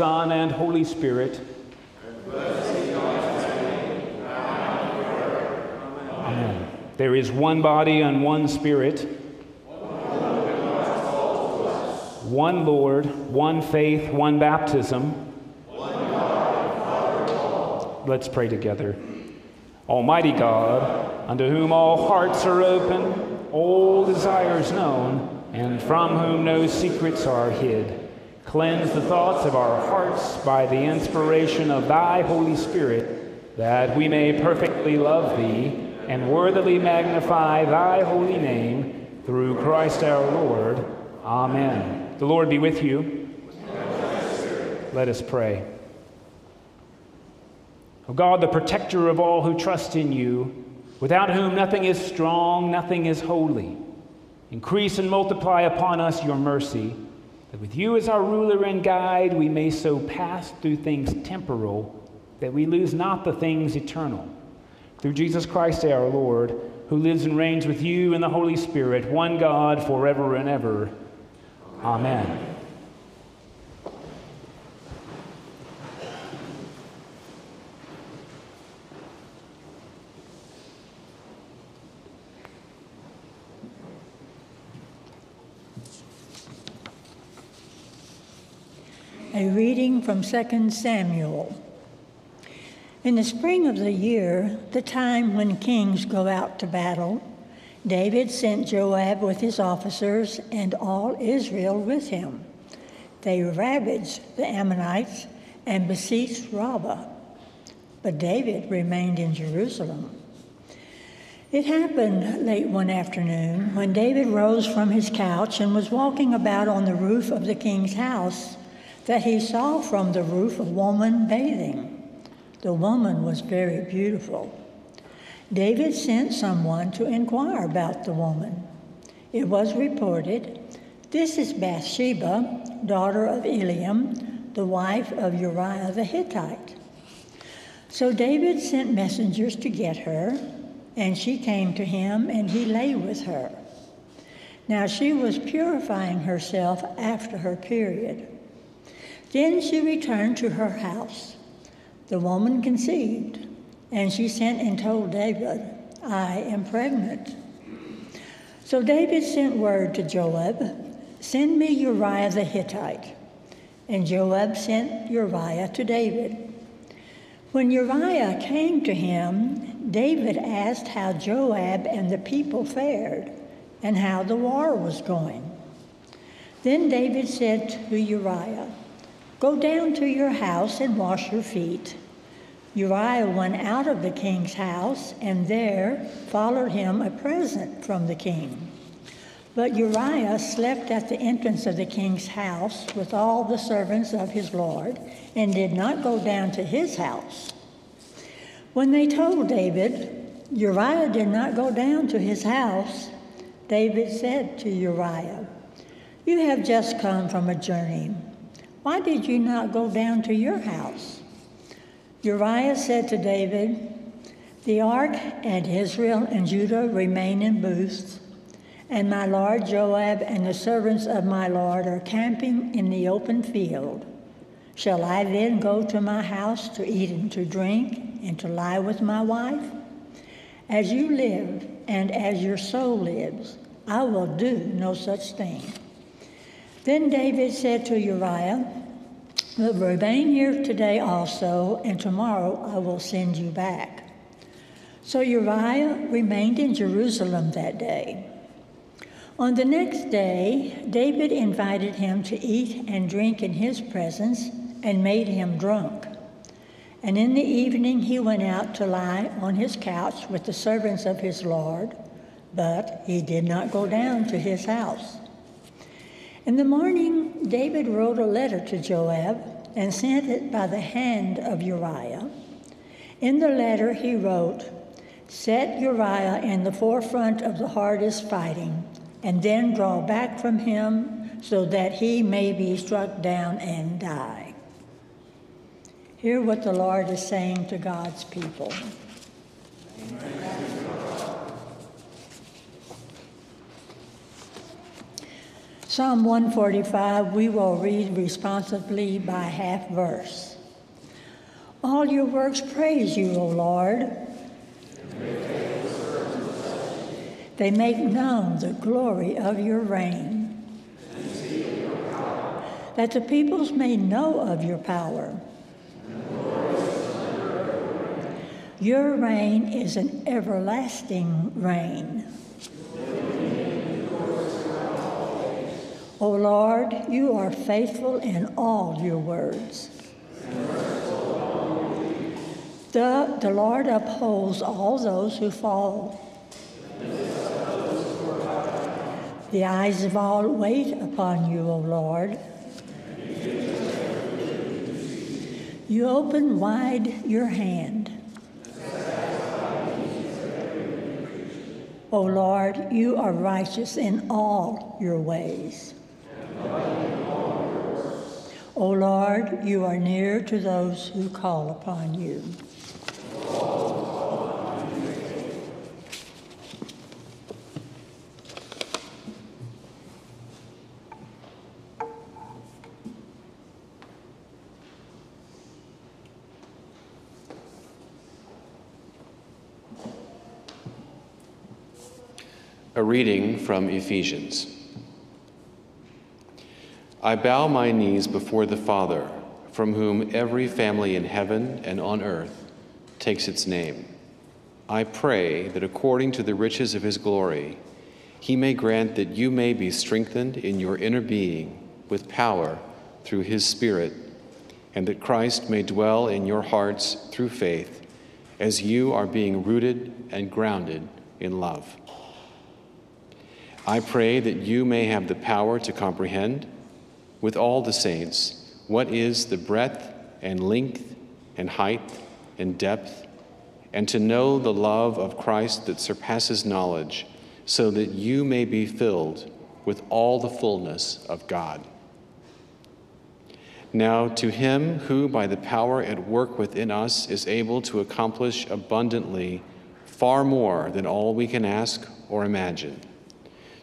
Son, and Holy Spirit. Amen. There is one body and one Spirit, one Lord, one faith, one baptism. Let's pray together. Almighty God, unto whom all hearts are open, all desires known, and from whom no secrets are hid, cleanse the thoughts of our hearts by the inspiration of thy Holy Spirit, that we may perfectly love thee and worthily magnify thy holy name through Christ our Lord. Amen. The Lord be with you. Let us pray. O God, the protector of all who trust in you, without whom nothing is strong, nothing is holy, increase and multiply upon us your mercy, that with you as our ruler and guide, we may so pass through things temporal that we lose not the things eternal through Jesus Christ our Lord, who lives and reigns with you in the Holy Spirit, one God, forever and ever. Amen. A reading from 2 Samuel. In the spring of the year, the time when kings go out to battle, David sent Joab with his officers and all Israel with him. They ravaged the Ammonites and besieged Rabbah. But David remained in Jerusalem. It happened late one afternoon when David rose from his couch and was walking about on the roof of the king's house that he saw from the roof a woman bathing. The woman was very beautiful. David sent someone to inquire about the woman. It was reported, This is Bathsheba, daughter of Eliam, the wife of Uriah the Hittite. So David sent messengers to get her, and she came to him, and he lay with her. Now she was purifying herself after her period. Then she returned to her house. The woman conceived, and she sent and told David, I am pregnant. So David sent word to Joab, Send me Uriah the Hittite. And Joab sent Uriah to David. When Uriah came to him, David asked how Joab and the people fared and how the war was going. Then David said to Uriah, Go down to your house and wash your feet. Uriah went out of the king's house, and there followed him a present from the king. But Uriah slept at the entrance of the king's house with all the servants of his lord, and did not go down to his house. When they told David, Uriah did not go down to his house, David said to Uriah, You have just come from a journey. Why did you not go down to your house? Uriah said to David, The ark and Israel and Judah remain in booths, and my lord Joab and the servants of my lord are camping in the open field. Shall I then go to my house to eat and to drink and to lie with my wife? As you live and as your soul lives, I will do no such thing. Then David said to Uriah, remain here today also, and tomorrow I will send you back. So Uriah remained in Jerusalem that day. On the next day, David invited him to eat and drink in his presence and made him drunk. And in the evening he went out to lie on his couch with the servants of his Lord, but he did not go down to his house. In the morning, David wrote a letter to Joab and sent it by the hand of Uriah. In the letter, he wrote, Set Uriah in the forefront of the hardest fighting, and then draw back from him so that he may be struck down and die. Hear what the Lord is saying to God's people. Psalm 145 we will read responsively by half verse. All your works praise you, O Lord. They make known the glory of your reign. That the peoples may know of your power. Your reign is an everlasting reign. O Lord, you are faithful in all your words. The, the Lord upholds all those who fall. The eyes of all wait upon you, O Lord. You open wide your hand. O Lord, you are righteous in all your ways. O Lord, you are near to those who call upon you. A reading from Ephesians. I bow my knees before the Father, from whom every family in heaven and on earth takes its name. I pray that according to the riches of his glory, he may grant that you may be strengthened in your inner being with power through his Spirit, and that Christ may dwell in your hearts through faith, as you are being rooted and grounded in love. I pray that you may have the power to comprehend with all the saints what is the breadth and length and height and depth, and to know the love of Christ that surpasses knowledge, so that you may be filled with all the fullness of God. Now, to him who, by the power at work within us, is able to accomplish abundantly far more than all we can ask or imagine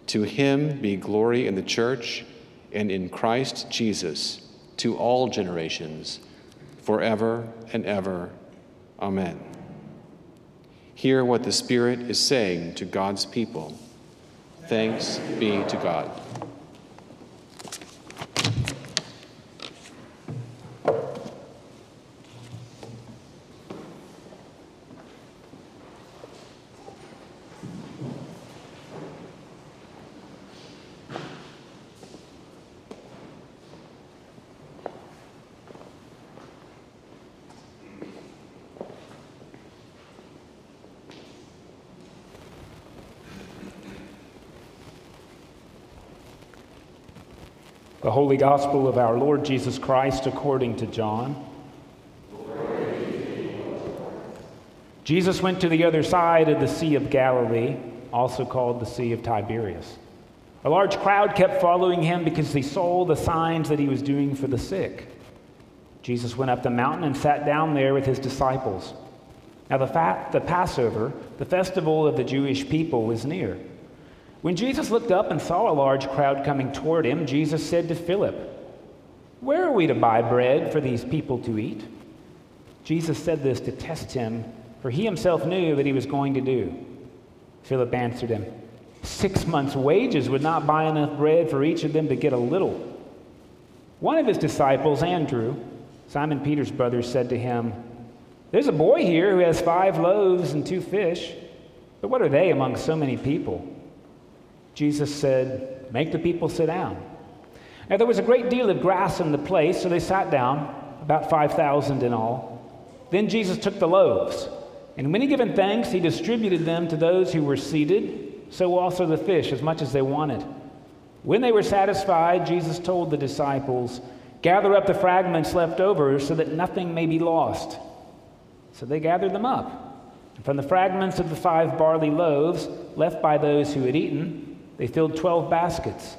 to him be glory in the church and in Christ Jesus to all generations, forever and ever. Amen. Hear what the Spirit is saying to God's people. Thanks be to God. Holy Gospel of our Lord Jesus Christ according to John. Jesus went to the other side of the Sea of Galilee, also called the Sea of Tiberias. A large crowd kept following him because they saw the signs that he was doing for the sick. Jesus went up the mountain and sat down there with his disciples. Now, the, fa- the Passover, the festival of the Jewish people, was near. When Jesus looked up and saw a large crowd coming toward him, Jesus said to Philip, Where are we to buy bread for these people to eat? Jesus said this to test him, for he himself knew that he was going to do. Philip answered him, Six months' wages would not buy enough bread for each of them to get a little. One of his disciples, Andrew, Simon Peter's brother, said to him, There's a boy here who has five loaves and two fish, but what are they among so many people? Jesus said, Make the people sit down. Now, there was a great deal of grass in the place, so they sat down, about 5,000 in all. Then Jesus took the loaves, and when he given thanks, he distributed them to those who were seated, so also the fish, as much as they wanted. When they were satisfied, Jesus told the disciples, Gather up the fragments left over so that nothing may be lost. So they gathered them up. And from the fragments of the five barley loaves left by those who had eaten, they filled 12 baskets.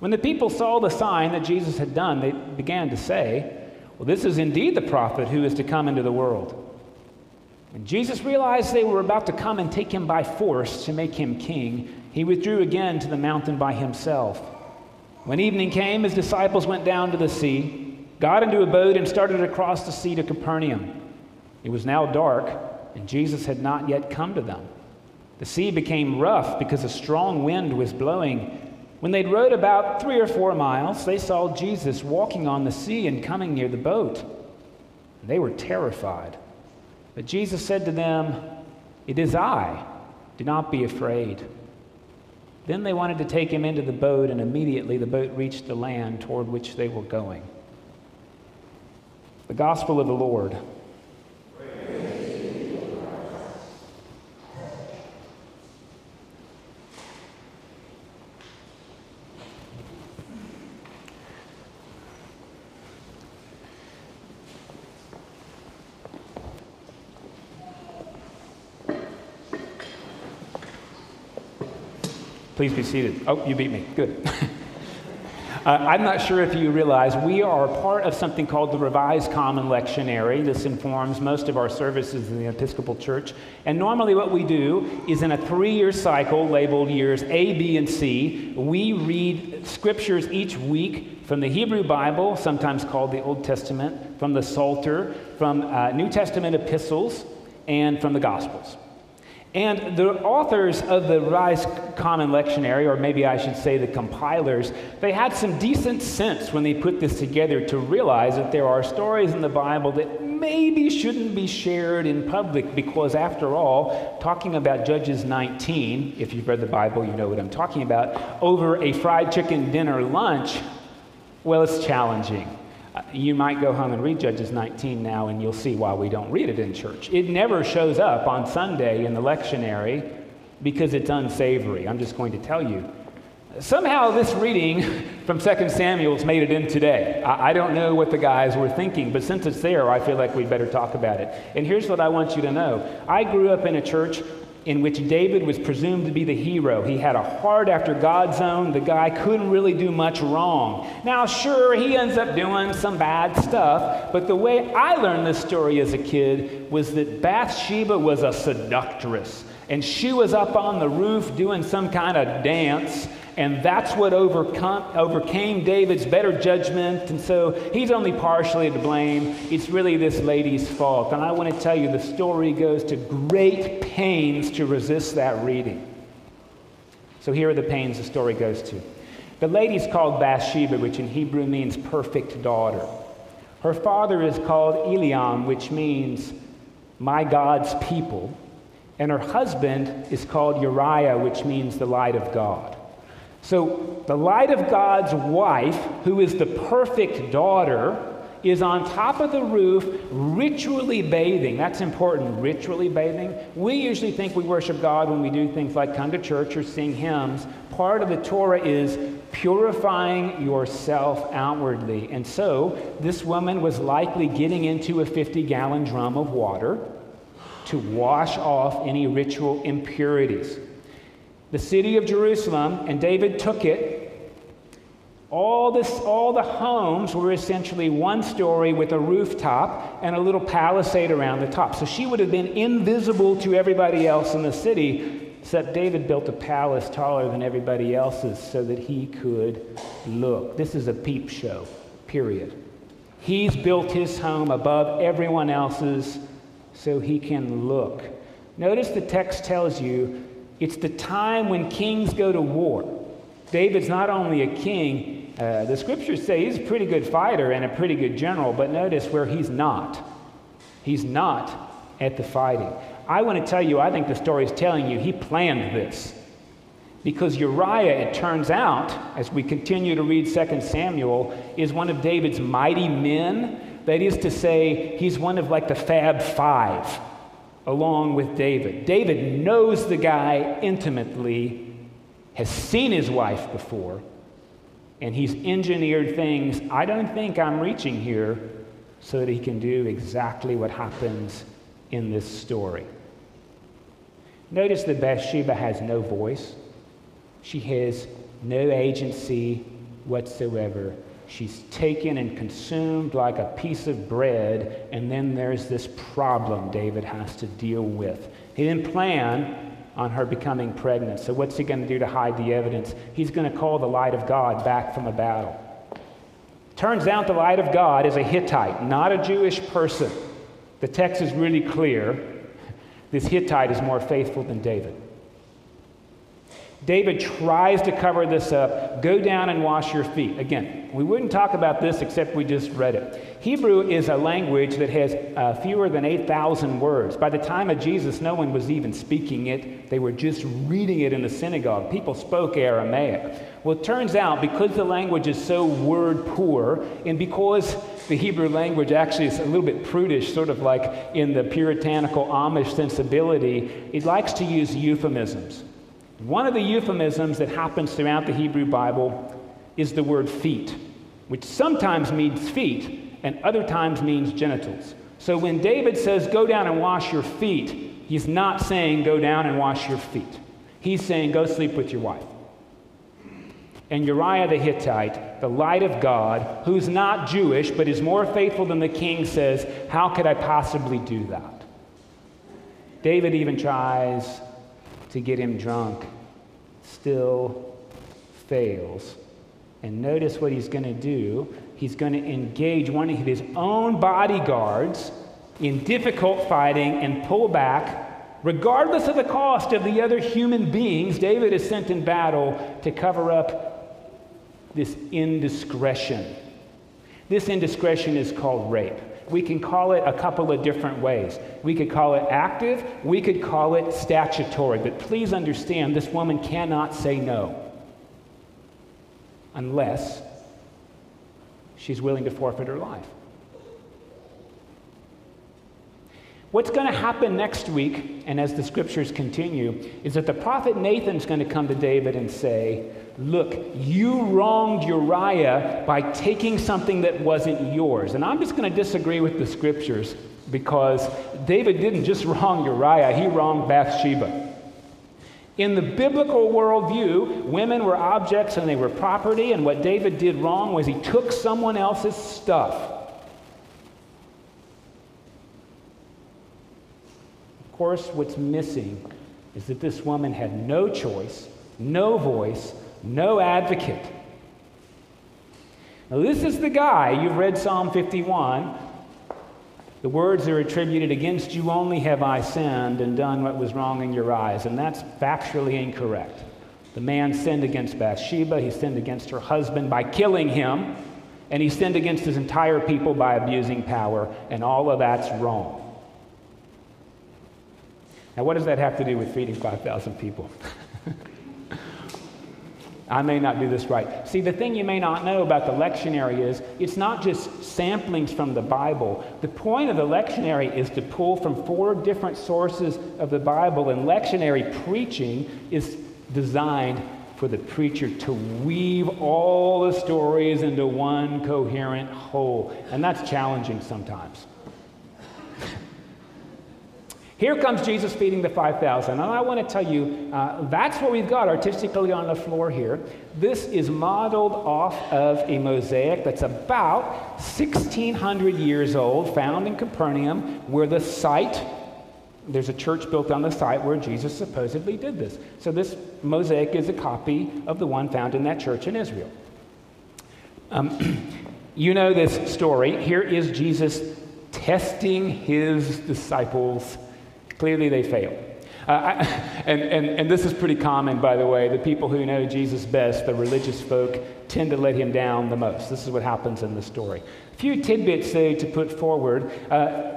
When the people saw the sign that Jesus had done, they began to say, Well, this is indeed the prophet who is to come into the world. And Jesus realized they were about to come and take him by force to make him king. He withdrew again to the mountain by himself. When evening came, his disciples went down to the sea, got into a boat, and started across the sea to Capernaum. It was now dark, and Jesus had not yet come to them. The sea became rough because a strong wind was blowing. When they'd rowed about three or four miles, they saw Jesus walking on the sea and coming near the boat. They were terrified. But Jesus said to them, It is I. Do not be afraid. Then they wanted to take him into the boat, and immediately the boat reached the land toward which they were going. The Gospel of the Lord. Please be seated. Oh, you beat me. Good. uh, I'm not sure if you realize we are part of something called the Revised Common Lectionary. This informs most of our services in the Episcopal Church. And normally, what we do is in a three year cycle labeled years A, B, and C, we read scriptures each week from the Hebrew Bible, sometimes called the Old Testament, from the Psalter, from uh, New Testament epistles, and from the Gospels. And the authors of the Revised Common Lectionary, or maybe I should say the compilers, they had some decent sense when they put this together to realize that there are stories in the Bible that maybe shouldn't be shared in public because, after all, talking about Judges 19, if you've read the Bible, you know what I'm talking about, over a fried chicken dinner lunch, well, it's challenging. Uh, you might go home and read Judges 19 now, and you'll see why we don't read it in church. It never shows up on Sunday in the lectionary because it's unsavory. I'm just going to tell you. Somehow, this reading from 2 Samuel's made it in today. I, I don't know what the guys were thinking, but since it's there, I feel like we'd better talk about it. And here's what I want you to know I grew up in a church in which David was presumed to be the hero. He had a heart after God's own. The guy couldn't really do much wrong. Now, sure, he ends up doing some bad stuff, but the way I learned this story as a kid was that Bathsheba was a seductress. And she was up on the roof doing some kind of dance, and that's what overcome, overcame David's better judgment. And so he's only partially to blame. It's really this lady's fault. And I want to tell you, the story goes to great pains to resist that reading. So here are the pains the story goes to. The lady's called Bathsheba, which in Hebrew means perfect daughter. Her father is called Eliam, which means my God's people. And her husband is called Uriah, which means the light of God. So, the light of God's wife, who is the perfect daughter, is on top of the roof ritually bathing. That's important, ritually bathing. We usually think we worship God when we do things like come to church or sing hymns. Part of the Torah is purifying yourself outwardly. And so, this woman was likely getting into a 50 gallon drum of water to wash off any ritual impurities the city of Jerusalem, and David took it. All, this, all the homes were essentially one story with a rooftop and a little palisade around the top. So she would have been invisible to everybody else in the city, except David built a palace taller than everybody else's so that he could look. This is a peep show, period. He's built his home above everyone else's so he can look. Notice the text tells you it's the time when kings go to war. David's not only a king, uh, the scriptures say he's a pretty good fighter and a pretty good general, but notice where he's not. He's not at the fighting. I want to tell you, I think the story is telling you he planned this. Because Uriah, it turns out, as we continue to read 2 Samuel, is one of David's mighty men. That is to say, he's one of like the Fab Five along with David. David knows the guy intimately, has seen his wife before, and he's engineered things I don't think I'm reaching here so that he can do exactly what happens in this story. Notice that Bathsheba has no voice. She has no agency whatsoever. She's taken and consumed like a piece of bread, and then there's this problem David has to deal with. He didn't plan on her becoming pregnant. So, what's he going to do to hide the evidence? He's going to call the light of God back from a battle. Turns out the light of God is a Hittite, not a Jewish person. The text is really clear. This Hittite is more faithful than David. David tries to cover this up. Go down and wash your feet. Again, we wouldn't talk about this except we just read it. Hebrew is a language that has uh, fewer than 8,000 words. By the time of Jesus, no one was even speaking it, they were just reading it in the synagogue. People spoke Aramaic. Well, it turns out because the language is so word poor, and because the Hebrew language actually is a little bit prudish, sort of like in the puritanical Amish sensibility, it likes to use euphemisms. One of the euphemisms that happens throughout the Hebrew Bible is the word feet, which sometimes means feet and other times means genitals. So when David says, Go down and wash your feet, he's not saying, Go down and wash your feet. He's saying, Go sleep with your wife. And Uriah the Hittite, the light of God, who's not Jewish but is more faithful than the king, says, How could I possibly do that? David even tries to get him drunk still fails. And notice what he's going to do. He's going to engage one of his own bodyguards in difficult fighting and pull back, regardless of the cost of the other human beings David is sent in battle to cover up this indiscretion. This indiscretion is called rape. We can call it a couple of different ways. We could call it active, we could call it statutory. But please understand this woman cannot say no unless she's willing to forfeit her life. What's going to happen next week, and as the scriptures continue, is that the prophet Nathan's going to come to David and say, Look, you wronged Uriah by taking something that wasn't yours. And I'm just going to disagree with the scriptures because David didn't just wrong Uriah, he wronged Bathsheba. In the biblical worldview, women were objects and they were property, and what David did wrong was he took someone else's stuff Of course, what's missing is that this woman had no choice, no voice, no advocate. Now, this is the guy, you've read Psalm 51. The words are attributed against you only have I sinned and done what was wrong in your eyes, and that's factually incorrect. The man sinned against Bathsheba, he sinned against her husband by killing him, and he sinned against his entire people by abusing power, and all of that's wrong. Now, what does that have to do with feeding 5,000 people? I may not do this right. See, the thing you may not know about the lectionary is it's not just samplings from the Bible. The point of the lectionary is to pull from four different sources of the Bible, and lectionary preaching is designed for the preacher to weave all the stories into one coherent whole. And that's challenging sometimes. Here comes Jesus feeding the 5,000. And I want to tell you, uh, that's what we've got artistically on the floor here. This is modeled off of a mosaic that's about 1,600 years old, found in Capernaum, where the site, there's a church built on the site where Jesus supposedly did this. So this mosaic is a copy of the one found in that church in Israel. Um, you know this story. Here is Jesus testing his disciples Clearly, they fail. Uh, I, and, and, and this is pretty common, by the way. The people who know Jesus best, the religious folk, tend to let him down the most. This is what happens in the story. A few tidbits, though, to put forward. Uh,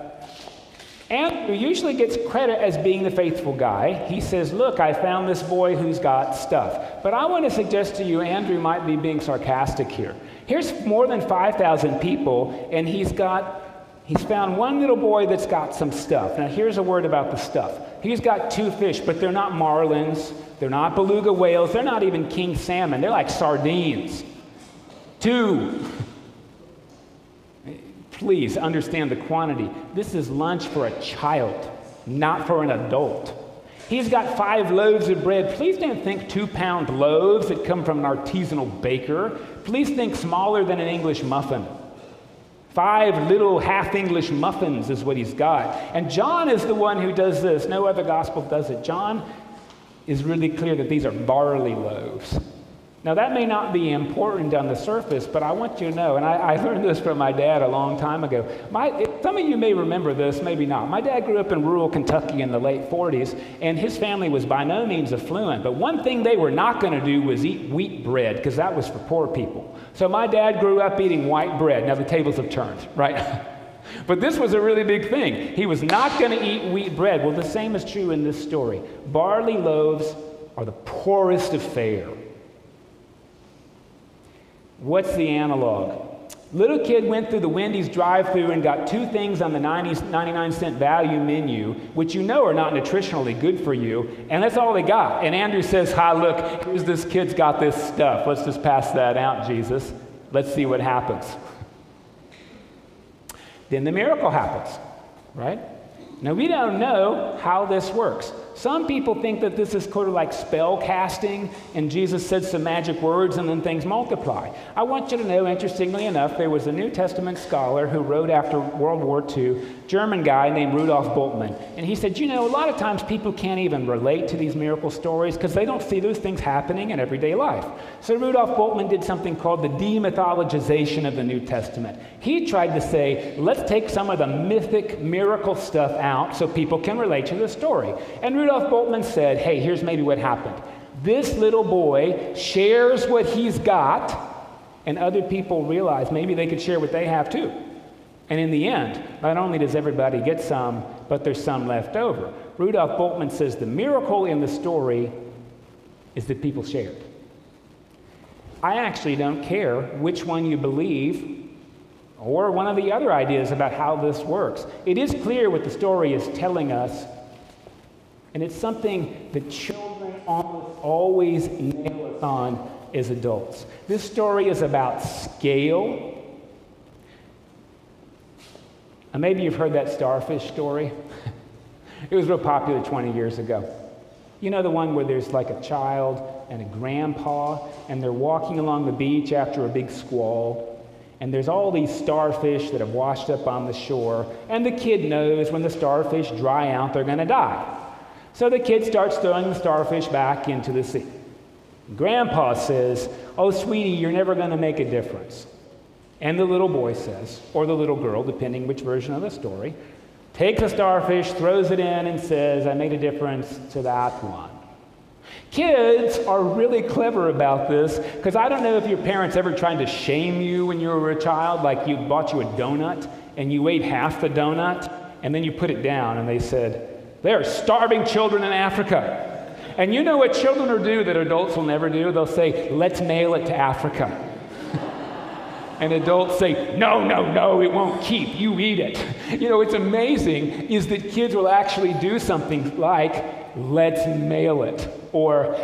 Andrew usually gets credit as being the faithful guy. He says, Look, I found this boy who's got stuff. But I want to suggest to you, Andrew might be being sarcastic here. Here's more than 5,000 people, and he's got He's found one little boy that's got some stuff. Now, here's a word about the stuff. He's got two fish, but they're not marlins, they're not beluga whales, they're not even king salmon. They're like sardines. Two. Please understand the quantity. This is lunch for a child, not for an adult. He's got five loaves of bread. Please don't think two pound loaves that come from an artisanal baker. Please think smaller than an English muffin. Five little half English muffins is what he's got. And John is the one who does this. No other gospel does it. John is really clear that these are barley loaves. Now, that may not be important on the surface, but I want you to know, and I, I learned this from my dad a long time ago. My, some of you may remember this, maybe not. My dad grew up in rural Kentucky in the late 40s, and his family was by no means affluent. But one thing they were not going to do was eat wheat bread, because that was for poor people. So my dad grew up eating white bread. Now, the tables have turned, right? But this was a really big thing. He was not going to eat wheat bread. Well, the same is true in this story. Barley loaves are the poorest of fare. What's the analog? Little kid went through the Wendy's drive through and got two things on the 90, 99 cent value menu, which you know are not nutritionally good for you, and that's all they got. And Andrew says, Hi, look, here's this kid's got this stuff. Let's just pass that out, Jesus. Let's see what happens. Then the miracle happens, right? Now, we don't know how this works. Some people think that this is kind of like spell casting, and Jesus said some magic words and then things multiply. I want you to know, interestingly enough, there was a New Testament scholar who wrote after World War II, German guy named Rudolf Bultmann. And he said, You know, a lot of times people can't even relate to these miracle stories because they don't see those things happening in everyday life. So Rudolf Bultmann did something called the demythologization of the New Testament. He tried to say, Let's take some of the mythic miracle stuff out so people can relate to the story. And Rudolf Bultmann said, hey, here's maybe what happened. This little boy shares what he's got, and other people realize maybe they could share what they have too. And in the end, not only does everybody get some, but there's some left over. Rudolf Bultmann says the miracle in the story is that people shared. I actually don't care which one you believe or one of the other ideas about how this works. It is clear what the story is telling us and it's something that children almost always nail us on as adults. This story is about scale. And maybe you've heard that starfish story. it was real popular 20 years ago. You know the one where there's like a child and a grandpa, and they're walking along the beach after a big squall, and there's all these starfish that have washed up on the shore, and the kid knows when the starfish dry out, they're going to die. So the kid starts throwing the starfish back into the sea. Grandpa says, Oh, sweetie, you're never going to make a difference. And the little boy says, or the little girl, depending which version of the story, takes a starfish, throws it in, and says, I made a difference to that one. Kids are really clever about this because I don't know if your parents ever tried to shame you when you were a child, like you bought you a donut and you ate half the donut and then you put it down and they said, there are starving children in Africa. And you know what children will do that adults will never do? They'll say, let's mail it to Africa. And adults say, no, no, no, it won't keep. You eat it. You know, what's amazing is that kids will actually do something like, let's mail it, or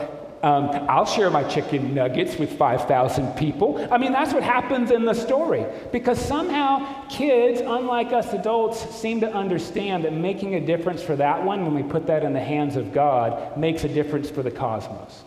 um, I'll share my chicken nuggets with 5,000 people. I mean, that's what happens in the story. Because somehow kids, unlike us adults, seem to understand that making a difference for that one, when we put that in the hands of God, makes a difference for the cosmos.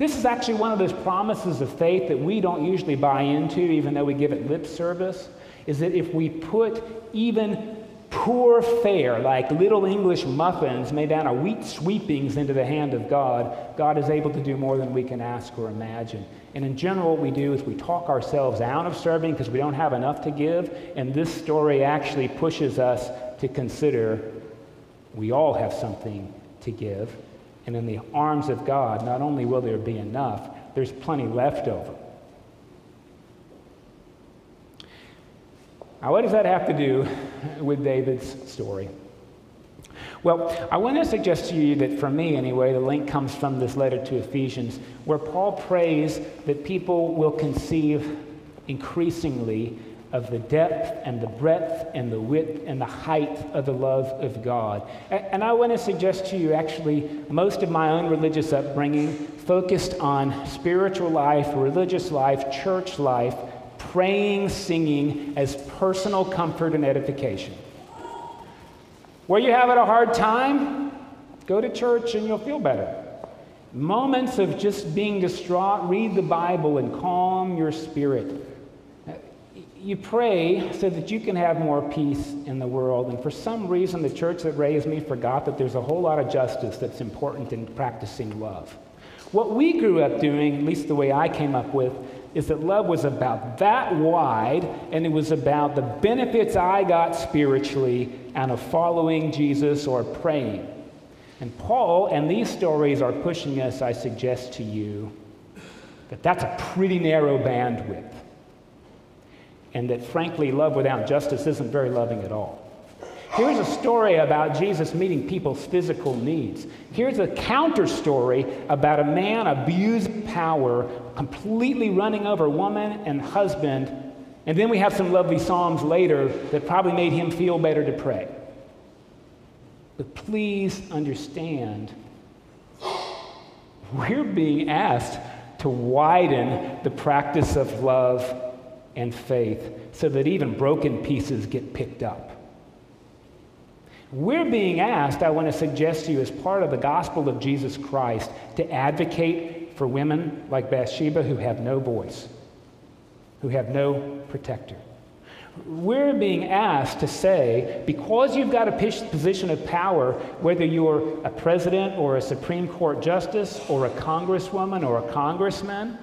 This is actually one of those promises of faith that we don't usually buy into, even though we give it lip service, is that if we put even poor fare, like little English muffins made out of wheat sweepings into the hand of God, God is able to do more than we can ask or imagine. And in general, what we do is we talk ourselves out of serving because we don't have enough to give. And this story actually pushes us to consider we all have something to give. And in the arms of God, not only will there be enough, there's plenty left over. Now, what does that have to do with David's story? Well, I want to suggest to you that for me, anyway, the link comes from this letter to Ephesians, where Paul prays that people will conceive increasingly of the depth and the breadth and the width and the height of the love of God. And I want to suggest to you, actually, most of my own religious upbringing focused on spiritual life, religious life, church life, praying, singing as personal comfort and edification. Where you have it a hard time, go to church and you'll feel better. Moments of just being distraught, read the Bible and calm your spirit. You pray so that you can have more peace in the world. And for some reason, the church that raised me forgot that there's a whole lot of justice that's important in practicing love. What we grew up doing, at least the way I came up with, is that love was about that wide, and it was about the benefits I got spiritually out of following Jesus or praying. And Paul and these stories are pushing us, I suggest to you, that that's a pretty narrow bandwidth. And that frankly, love without justice isn't very loving at all. Here's a story about Jesus meeting people's physical needs. Here's a counter story about a man abusing power, completely running over woman and husband. And then we have some lovely Psalms later that probably made him feel better to pray. But please understand, we're being asked to widen the practice of love and faith so that even broken pieces get picked up. We're being asked, I want to suggest to you, as part of the gospel of Jesus Christ, to advocate for women like Bathsheba who have no voice, who have no protector. We're being asked to say, because you've got a position of power, whether you're a president or a Supreme Court justice or a congresswoman or a congressman,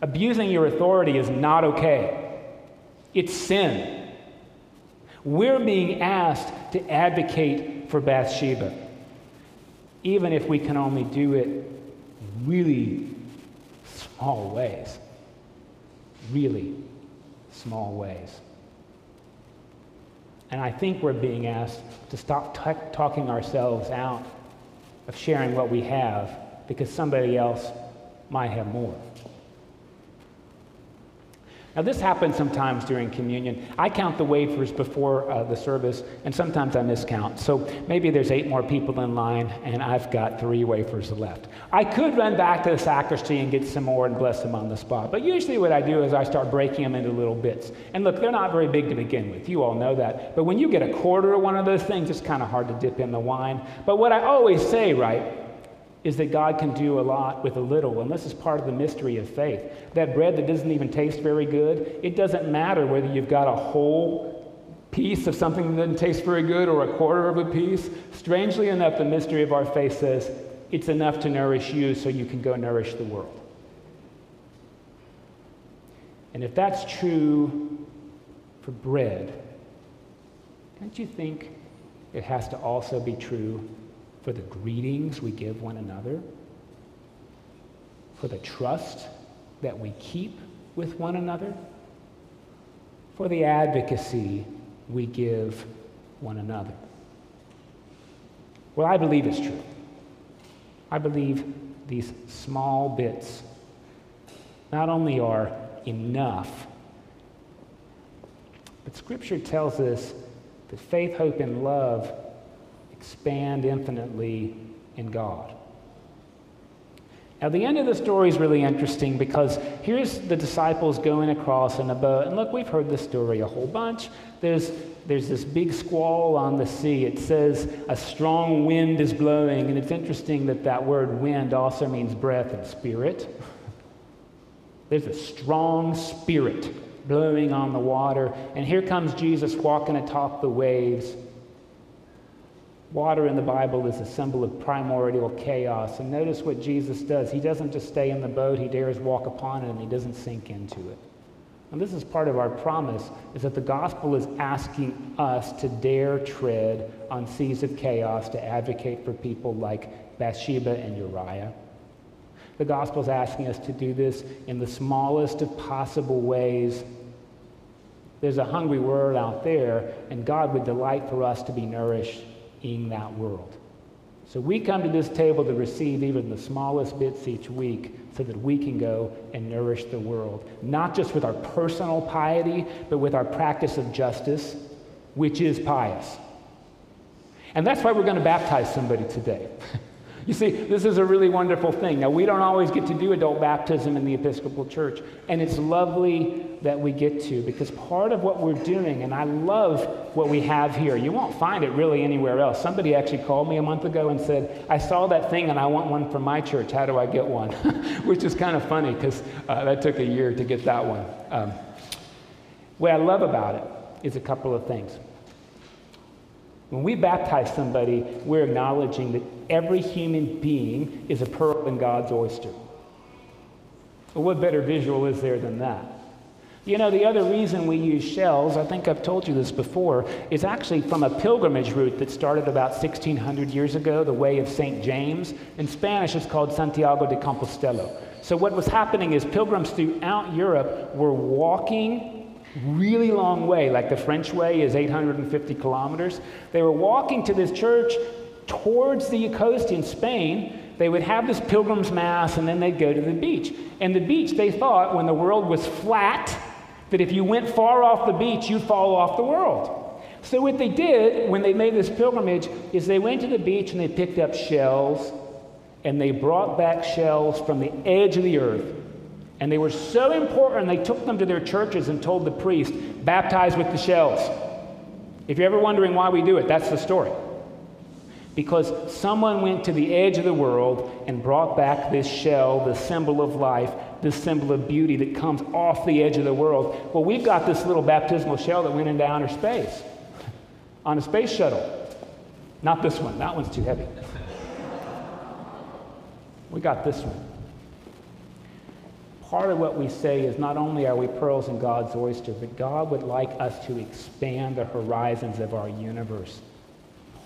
abusing your authority is not okay. It's sin. We're being asked to advocate for Bathsheba, even if we can only do it really small ways. Really small ways. And I think we're being asked to stop t- talking ourselves out of sharing what we have because somebody else might have more. Now, this happens sometimes during communion. I count the wafers before uh, the service, and sometimes I miscount. So maybe there's eight more people in line, and I've got three wafers left. I could run back to the sacristy and get some more and bless them on the spot. But usually, what I do is I start breaking them into little bits. And look, they're not very big to begin with. You all know that. But when you get a quarter of one of those things, it's kind of hard to dip in the wine. But what I always say, right, is that God can do a lot with a little. And this is part of the mystery of faith. That bread that doesn't even taste very good, it doesn't matter whether you've got a whole piece of something that doesn't taste very good or a quarter of a piece. Strangely enough, the mystery of our faith says it's enough to nourish you so you can go nourish the world. And if that's true for bread, don't you think it has to also be true for the greetings we give one another, for the trust that we keep with one another, for the advocacy we give one another. Well, I believe it's true. I believe these small bits not only are enough, but Scripture tells us that faith, hope, and love expand infinitely in God. Now, the end of the story is really interesting because here's the disciples going across in a boat. And look, we've heard this story a whole bunch. There's, there's this big squall on the sea. It says a strong wind is blowing. And it's interesting that that word wind also means breath and spirit. There's a strong spirit blowing on the water. And here comes Jesus walking atop the waves. Water in the Bible is a symbol of primordial chaos. And notice what Jesus does. He doesn't just stay in the boat, he dares walk upon it and he doesn't sink into it. And this is part of our promise is that the gospel is asking us to dare tread on seas of chaos to advocate for people like Bathsheba and Uriah. The gospel is asking us to do this in the smallest of possible ways. There's a hungry world out there, and God would delight for us to be nourished in that world. So we come to this table to receive even the smallest bits each week so that we can go and nourish the world, not just with our personal piety, but with our practice of justice, which is pious. And that's why we're going to baptize somebody today. You see, this is a really wonderful thing. Now, we don't always get to do adult baptism in the Episcopal Church, and it's lovely that we get to because part of what we're doing, and I love what we have here, you won't find it really anywhere else. Somebody actually called me a month ago and said, I saw that thing and I want one for my church. How do I get one? Which is kind of funny because uh, that took a year to get that one. Um, What I love about it is a couple of things. When we baptize somebody, we're acknowledging that every human being is a pearl in God's oyster. Well, what better visual is there than that? You know, the other reason we use shells, I think I've told you this before, is actually from a pilgrimage route that started about 1600 years ago, the Way of St. James. In Spanish, it's called Santiago de Compostela. So, what was happening is pilgrims throughout Europe were walking really long way, like the French way is 850 kilometers. They were walking to this church towards the coast in Spain. They would have this pilgrim's mass and then they'd go to the beach. And the beach, they thought, when the world was flat, that if you went far off the beach, you'd fall off the world. So, what they did when they made this pilgrimage is they went to the beach and they picked up shells and they brought back shells from the edge of the earth. And they were so important, they took them to their churches and told the priest, baptize with the shells. If you're ever wondering why we do it, that's the story. Because someone went to the edge of the world and brought back this shell, the symbol of life, the symbol of beauty that comes off the edge of the world. Well, we've got this little baptismal shell that went into outer space on a space shuttle. Not this one, that one's too heavy. We got this one. Part of what we say is not only are we pearls in God's oyster, but God would like us to expand the horizons of our universe.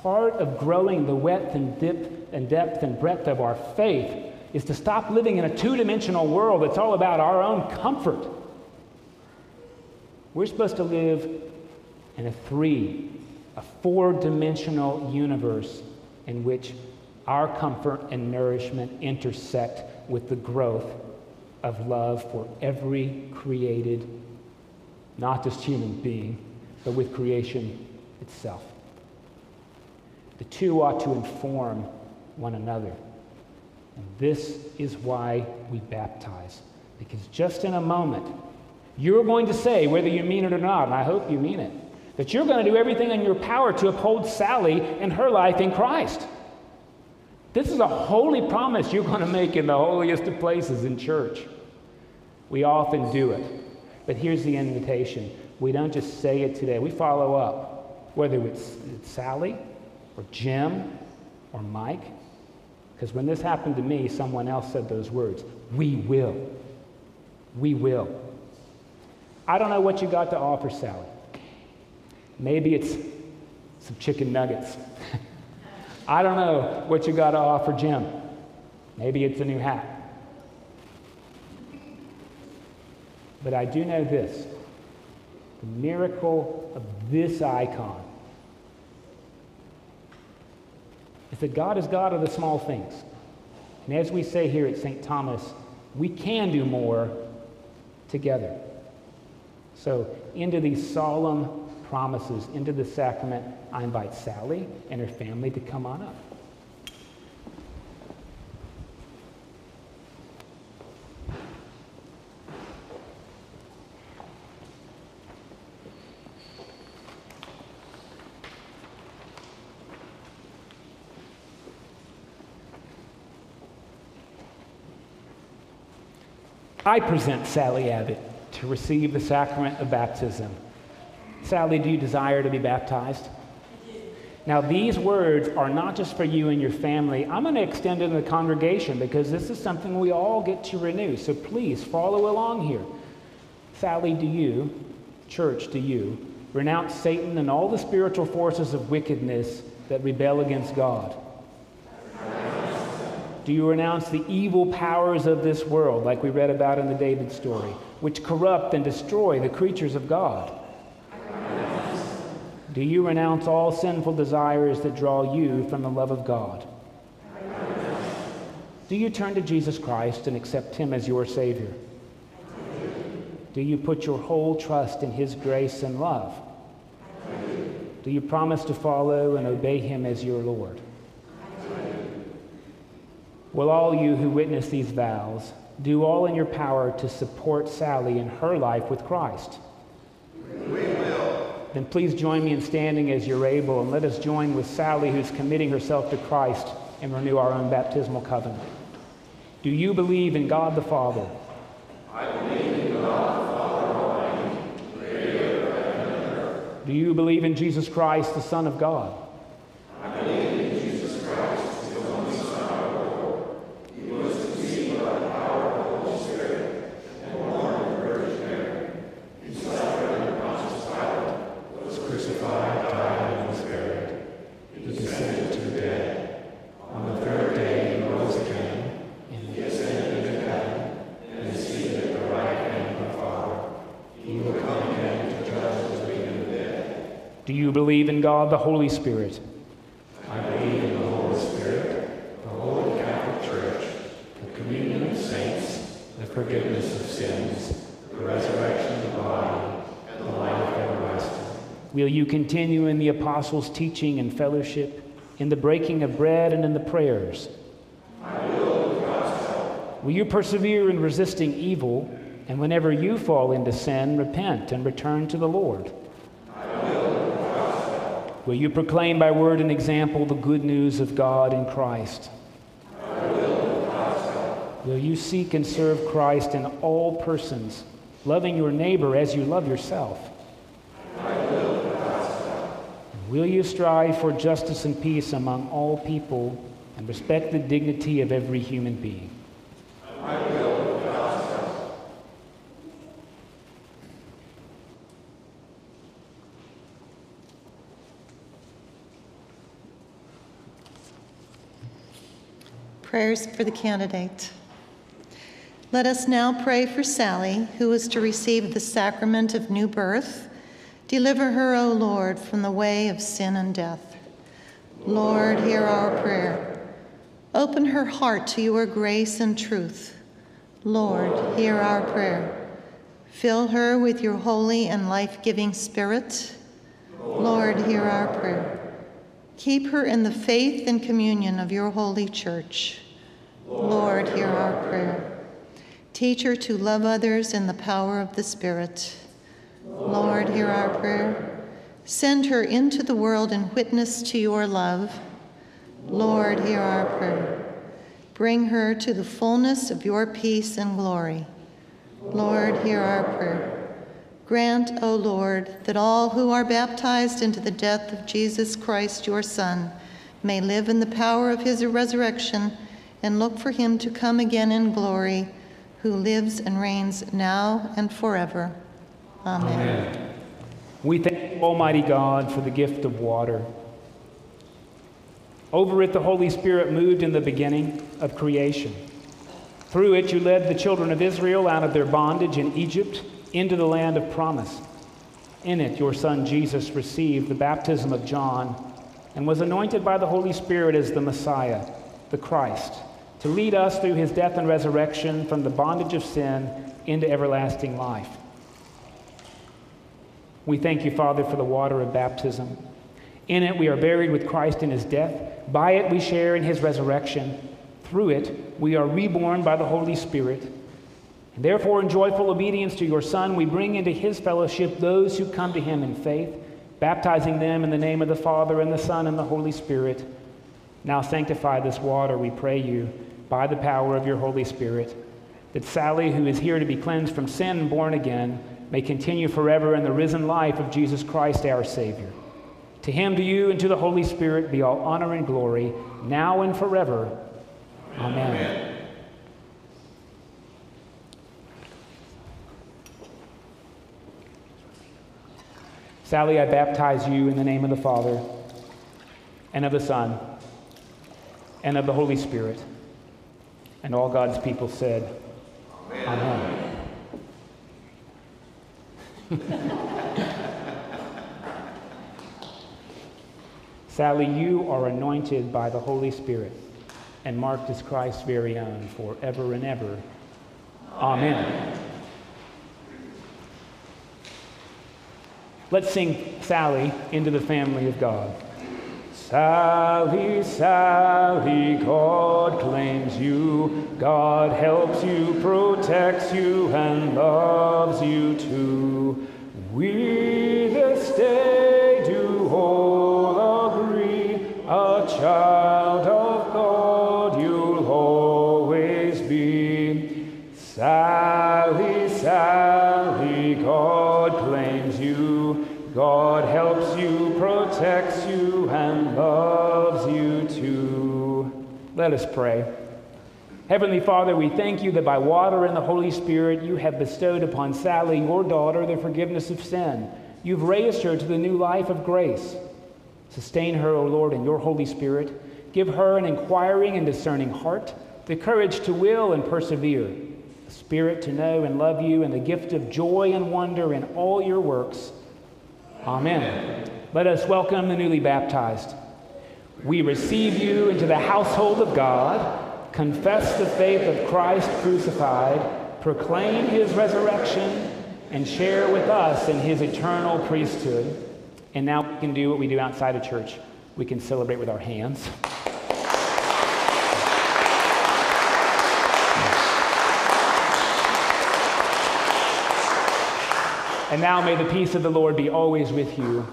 Part of growing the width and depth and depth and breadth of our faith is to stop living in a two dimensional world that's all about our own comfort. We're supposed to live in a three, a four dimensional universe in which our comfort and nourishment intersect with the growth of love for every created, not just human being, but with creation itself. The two ought to inform one another. And this is why we baptize. Because just in a moment, you're going to say, whether you mean it or not, and I hope you mean it, that you're going to do everything in your power to uphold Sally and her life in Christ. This is a holy promise you're going to make in the holiest of places in church. We often do it. But here's the invitation we don't just say it today, we follow up, whether it's, it's Sally or Jim or Mike. Because when this happened to me, someone else said those words We will. We will. I don't know what you got to offer, Sally. Maybe it's some chicken nuggets. I don't know what you got to offer Jim. Maybe it's a new hat. But I do know this the miracle of this icon is that God is God of the small things. And as we say here at St. Thomas, we can do more together. So, into these solemn promises, into the sacrament, I invite Sally and her family to come on up. I present Sally Abbott to receive the sacrament of baptism. Sally, do you desire to be baptized? Now, these words are not just for you and your family. I'm going to extend it to the congregation because this is something we all get to renew. So please follow along here. Sally, do you, church, do you, renounce Satan and all the spiritual forces of wickedness that rebel against God? Do you renounce the evil powers of this world, like we read about in the David story, which corrupt and destroy the creatures of God? Do you renounce all sinful desires that draw you from the love of God? Do you turn to Jesus Christ and accept Him as your Savior? Do you put your whole trust in His grace and love? Do you promise to follow and obey Him as your Lord? Will all you who witness these vows do all in your power to support Sally in her life with Christ? We will. Then please join me in standing as you're able, and let us join with Sally, who's committing herself to Christ, and renew our own baptismal covenant. Do you believe in God the Father? I believe in God the Father Almighty, creator Do you believe in Jesus Christ, the Son of God? Do you believe in God, the Holy Spirit? I believe in the Holy Spirit, the Holy Catholic Church, the communion of saints, the forgiveness of sins, the resurrection of the body, and the life everlasting. Will you continue in the apostles' teaching and fellowship, in the breaking of bread and in the prayers? I will, with God's help. Will you persevere in resisting evil, and whenever you fall into sin, repent and return to the Lord? Will you proclaim by word and example the good news of God in Christ? Will, will you seek and serve Christ in all persons, loving your neighbor as you love yourself? Will you strive for justice and peace among all people and respect the dignity of every human being? Prayers for the candidate. Let us now pray for Sally, who is to receive the sacrament of new birth. Deliver her, O Lord, from the way of sin and death. Lord, hear our prayer. Open her heart to your grace and truth. Lord, hear our prayer. Fill her with your holy and life giving spirit. Lord, hear our prayer. Keep her in the faith and communion of your holy church. Lord, hear our prayer. Teach her to love others in the power of the Spirit. Lord, hear our prayer. Send her into the world in witness to your love. Lord, hear our prayer. Bring her to the fullness of your peace and glory. Lord, hear our prayer. Grant, O Lord, that all who are baptized into the death of Jesus Christ, your Son, may live in the power of his resurrection and look for him to come again in glory, who lives and reigns now and forever. Amen. Amen. We thank Almighty God for the gift of water. Over it, the Holy Spirit moved in the beginning of creation. Through it, you led the children of Israel out of their bondage in Egypt into the land of promise. In it, your son Jesus received the baptism of John and was anointed by the Holy Spirit as the Messiah, the Christ, to lead us through his death and resurrection from the bondage of sin into everlasting life. We thank you, Father, for the water of baptism. In it, we are buried with Christ in his death. By it, we share in his resurrection. Through it, we are reborn by the Holy Spirit and therefore, in joyful obedience to your Son, we bring into his fellowship those who come to him in faith, baptizing them in the name of the Father, and the Son, and the Holy Spirit. Now sanctify this water, we pray you, by the power of your Holy Spirit, that Sally, who is here to be cleansed from sin and born again, may continue forever in the risen life of Jesus Christ, our Savior. To him, to you, and to the Holy Spirit be all honor and glory, now and forever. Amen. Amen. Sally, I baptize you in the name of the Father, and of the Son, and of the Holy Spirit. And all God's people said, Amen. Amen. Sally, you are anointed by the Holy Spirit and marked as Christ's very own forever and ever. Amen. Amen. Let's sing Sally into the family of God. Sally, Sally, God claims you. God helps you, protects you, and loves you too. We Let us pray. Heavenly Father, we thank you that by water and the Holy Spirit you have bestowed upon Sally, your daughter, the forgiveness of sin. You've raised her to the new life of grace. Sustain her, O Lord, in your Holy Spirit. Give her an inquiring and discerning heart, the courage to will and persevere, the spirit to know and love you, and the gift of joy and wonder in all your works. Amen. Let us welcome the newly baptized. We receive you into the household of God, confess the faith of Christ crucified, proclaim his resurrection, and share with us in his eternal priesthood. And now we can do what we do outside of church. We can celebrate with our hands. And now may the peace of the Lord be always with you.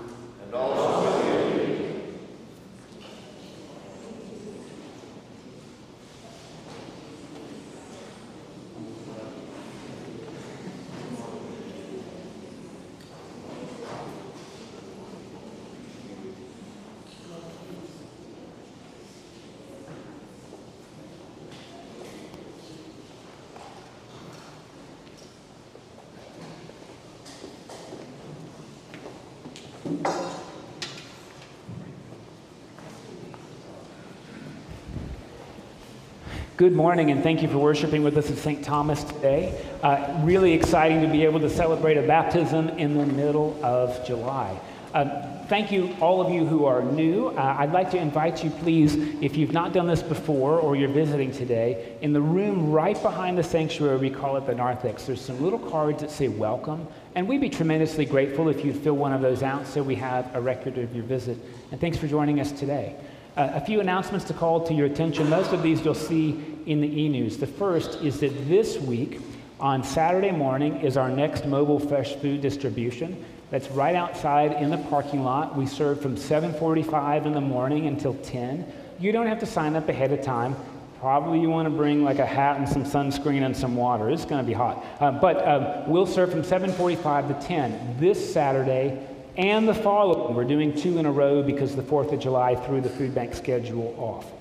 Good morning, and thank you for worshiping with us at St. Thomas today. Uh, really exciting to be able to celebrate a baptism in the middle of July. Um, thank you, all of you who are new. Uh, I'd like to invite you, please, if you've not done this before or you're visiting today, in the room right behind the sanctuary, we call it the narthex, there's some little cards that say welcome. And we'd be tremendously grateful if you'd fill one of those out so we have a record of your visit. And thanks for joining us today. Uh, a few announcements to call to your attention. Most of these you'll see in the e news. The first is that this week, on Saturday morning, is our next mobile fresh food distribution. That's right outside in the parking lot. We serve from 7:45 in the morning until 10. You don't have to sign up ahead of time. Probably you want to bring like a hat and some sunscreen and some water. It's going to be hot. Uh, but um, we'll serve from 7:45 to 10 this Saturday and the following. We're doing two in a row because the 4th of July threw the food bank schedule off.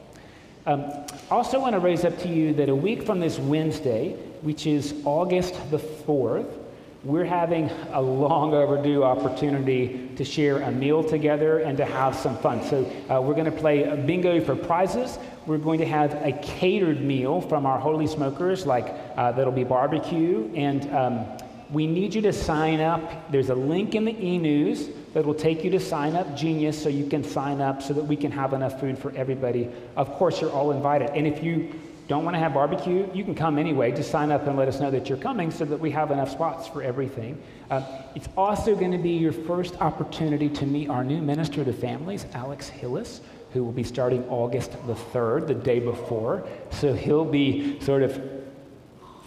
Um, also want to raise up to you that a week from this Wednesday, which is August the 4th, we're having a long overdue opportunity to share a meal together and to have some fun. So uh, we're going to play bingo for prizes. We're going to have a catered meal from our Holy Smokers, like uh, that'll be barbecue and um, we need you to sign up. There's a link in the e news that will take you to SignUpGenius so you can sign up so that we can have enough food for everybody. Of course, you're all invited. And if you don't want to have barbecue, you can come anyway. Just sign up and let us know that you're coming so that we have enough spots for everything. Uh, it's also going to be your first opportunity to meet our new minister to families, Alex Hillis, who will be starting August the 3rd, the day before. So he'll be sort of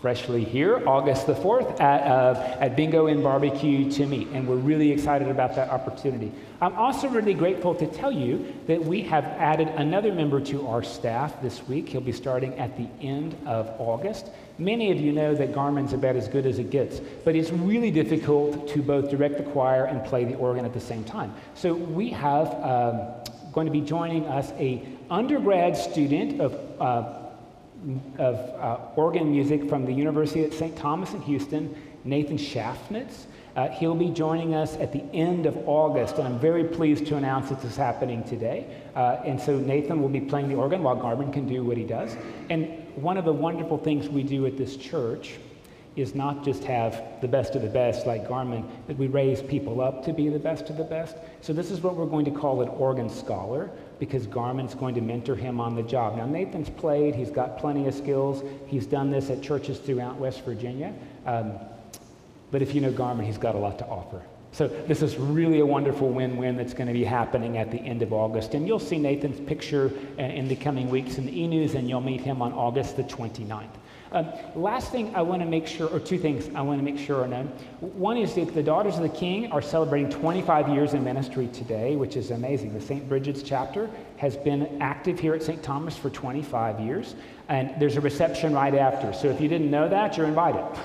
freshly here, August the 4th, at, uh, at Bingo and Barbecue to meet. And we're really excited about that opportunity. I'm also really grateful to tell you that we have added another member to our staff this week. He'll be starting at the end of August. Many of you know that Garmin's about as good as it gets, but it's really difficult to both direct the choir and play the organ at the same time. So we have um, going to be joining us a undergrad student of uh, of uh, organ music from the University at St. Thomas in Houston, Nathan Schaffnitz. Uh, he'll be joining us at the end of August, and I'm very pleased to announce that this is happening today. Uh, and so Nathan will be playing the organ while Garmin can do what he does. And one of the wonderful things we do at this church is not just have the best of the best like Garmin, but we raise people up to be the best of the best. So this is what we're going to call an organ scholar because Garmin's going to mentor him on the job. Now, Nathan's played, he's got plenty of skills. He's done this at churches throughout West Virginia. Um, but if you know Garmin, he's got a lot to offer. So this is really a wonderful win-win that's going to be happening at the end of August. And you'll see Nathan's picture uh, in the coming weeks in the e-news, and you'll meet him on August the 29th. Um, last thing I want to make sure, or two things I want to make sure are known. One is that the Daughters of the King are celebrating 25 years in ministry today, which is amazing. The St. Bridget's chapter has been active here at St. Thomas for 25 years, and there's a reception right after. So if you didn't know that, you're invited.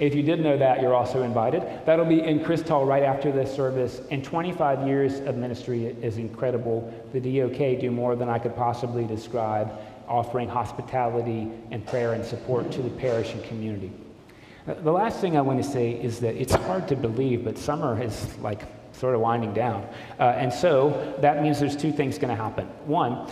If you did know that, you're also invited. That'll be in Christ Hall right after this service. And 25 years of ministry is incredible. The DOK do more than I could possibly describe, offering hospitality and prayer and support to the parish and community. Uh, the last thing I want to say is that it's hard to believe, but summer is like sort of winding down. Uh, and so that means there's two things going to happen. One,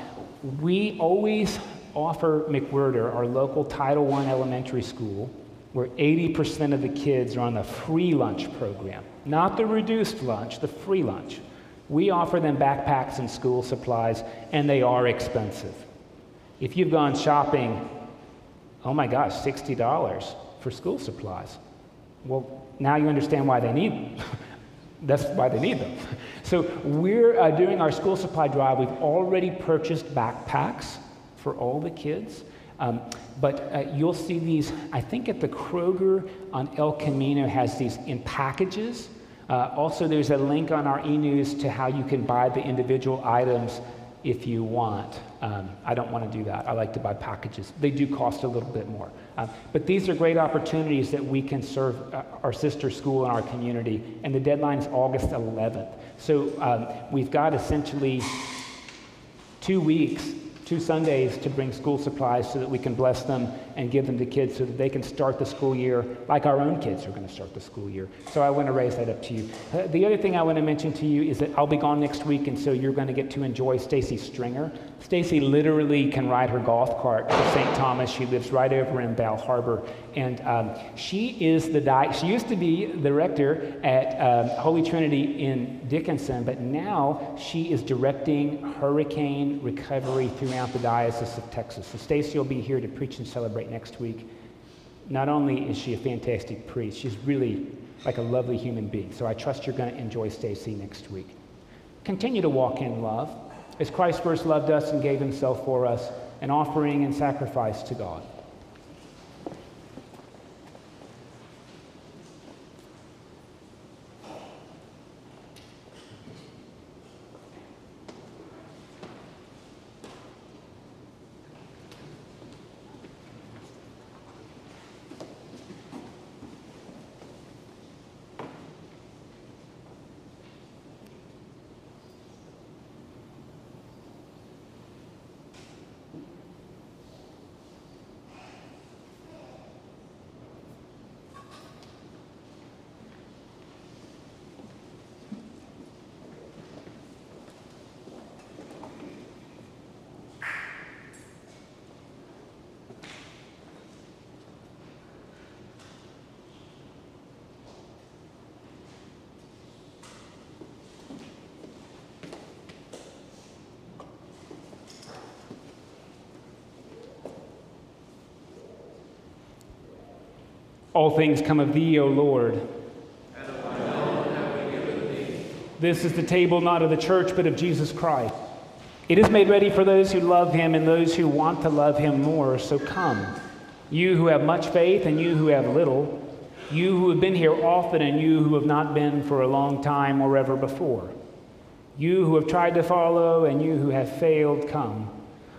we always offer McWhirter, our local Title I elementary school, where 80% of the kids are on the free lunch program, not the reduced lunch, the free lunch. We offer them backpacks and school supplies, and they are expensive. If you've gone shopping, oh my gosh, $60 for school supplies. Well, now you understand why they need. That's why they need them. So we're uh, doing our school supply drive. We've already purchased backpacks for all the kids. Um, but uh, you'll see these, I think at the Kroger on El Camino has these in packages. Uh, also, there's a link on our e news to how you can buy the individual items if you want. Um, I don't want to do that. I like to buy packages. They do cost a little bit more. Uh, but these are great opportunities that we can serve uh, our sister school and our community. And the deadline is August 11th. So um, we've got essentially two weeks two Sundays to bring school supplies so that we can bless them and give them to kids so that they can start the school year like our own kids are going to start the school year. So I want to raise that up to you. Uh, the other thing I want to mention to you is that I'll be gone next week, and so you're going to get to enjoy Stacy Stringer. Stacy literally can ride her golf cart to St. Thomas. She lives right over in Bal Harbour, and um, she is the di- she used to be the rector at um, Holy Trinity in Dickinson, but now she is directing hurricane recovery throughout the Diocese of Texas. So Stacy will be here to preach and celebrate next week. Not only is she a fantastic priest, she's really like a lovely human being. So I trust you're going to enjoy Stacy next week. Continue to walk in love as Christ first loved us and gave himself for us, an offering and sacrifice to God. All things come of thee, O Lord. This is the table not of the church, but of Jesus Christ. It is made ready for those who love him and those who want to love him more. So come, you who have much faith and you who have little, you who have been here often and you who have not been for a long time or ever before, you who have tried to follow and you who have failed, come.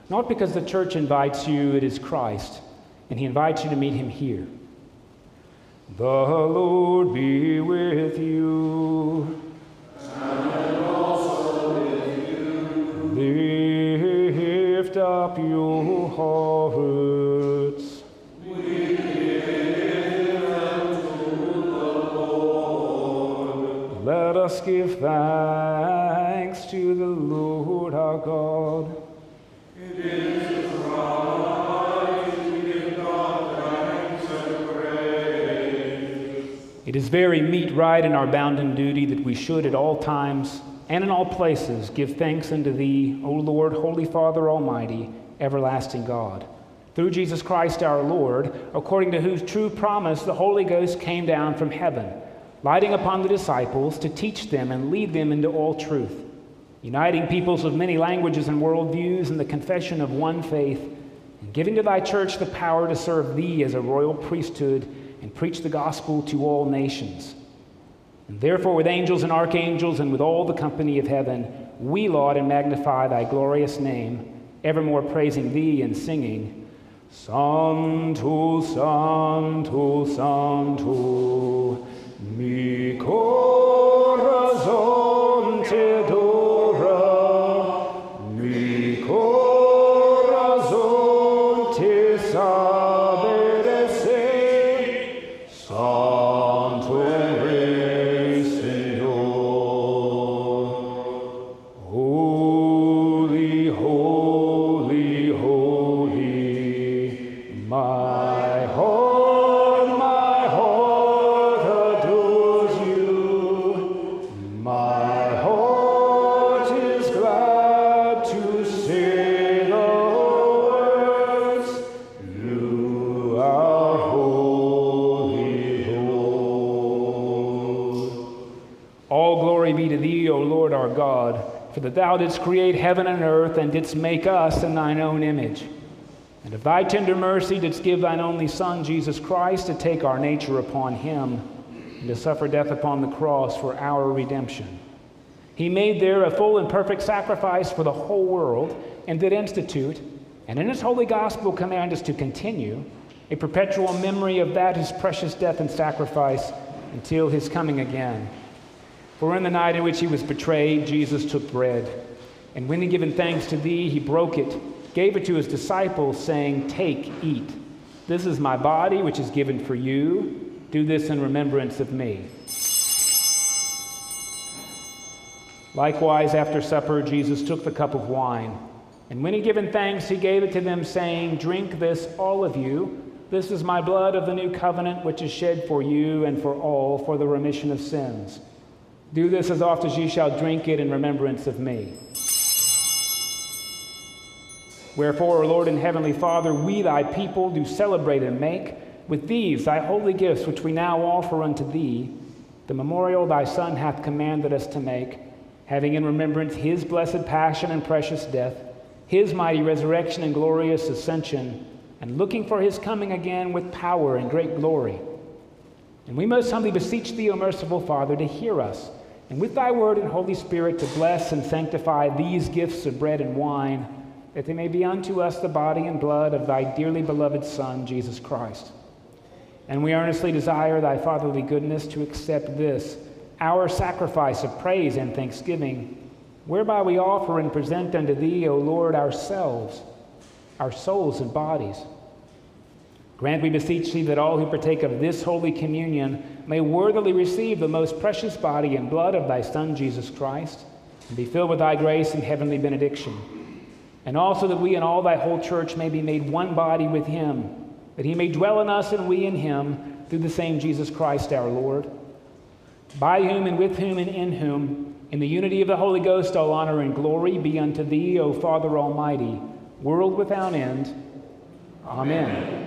Not because the church invites you, it is Christ, and he invites you to meet him here. The Lord be with you. And also with you. Lift up your hearts. We give them to the Lord. Let us give thanks to the Lord our God. It is very meet, right, and our bounden duty that we should at all times and in all places give thanks unto Thee, O Lord, Holy Father Almighty, everlasting God. Through Jesus Christ our Lord, according to whose true promise the Holy Ghost came down from heaven, lighting upon the disciples to teach them and lead them into all truth, uniting peoples of many languages and worldviews in the confession of one faith, and giving to Thy church the power to serve Thee as a royal priesthood and preach the gospel to all nations. And therefore, with angels and archangels and with all the company of heaven, we laud and magnify thy glorious name, evermore praising thee and singing, Santo, Santo, Santo, mi corazón te glory be to thee, O Lord our God, for that thou didst create heaven and earth, and didst make us in thine own image. And of thy tender mercy didst give thine only Son, Jesus Christ, to take our nature upon him, and to suffer death upon the cross for our redemption. He made there a full and perfect sacrifice for the whole world, and did institute, and in his holy gospel command us to continue, a perpetual memory of that his precious death and sacrifice until his coming again. For in the night in which he was betrayed, Jesus took bread. And when he had given thanks to thee, he broke it, gave it to his disciples, saying, Take, eat. This is my body, which is given for you. Do this in remembrance of me. Likewise, after supper, Jesus took the cup of wine. And when he had given thanks, he gave it to them, saying, Drink this, all of you. This is my blood of the new covenant, which is shed for you and for all for the remission of sins. Do this as oft as ye shall drink it in remembrance of me. Wherefore, O Lord and Heavenly Father, we thy people do celebrate and make with these thy holy gifts, which we now offer unto thee, the memorial thy Son hath commanded us to make, having in remembrance his blessed passion and precious death, his mighty resurrection and glorious ascension, and looking for his coming again with power and great glory. And we most humbly beseech thee, O merciful Father, to hear us, and with thy word and Holy Spirit to bless and sanctify these gifts of bread and wine, that they may be unto us the body and blood of thy dearly beloved Son, Jesus Christ. And we earnestly desire thy fatherly goodness to accept this, our sacrifice of praise and thanksgiving, whereby we offer and present unto thee, O Lord, ourselves, our souls and bodies. Grant, we beseech thee, that all who partake of this holy communion may worthily receive the most precious body and blood of thy Son, Jesus Christ, and be filled with thy grace and heavenly benediction. And also that we and all thy whole church may be made one body with him, that he may dwell in us and we in him through the same Jesus Christ our Lord. By whom and with whom and in whom, in the unity of the Holy Ghost, all honor and glory be unto thee, O Father Almighty, world without end. Amen.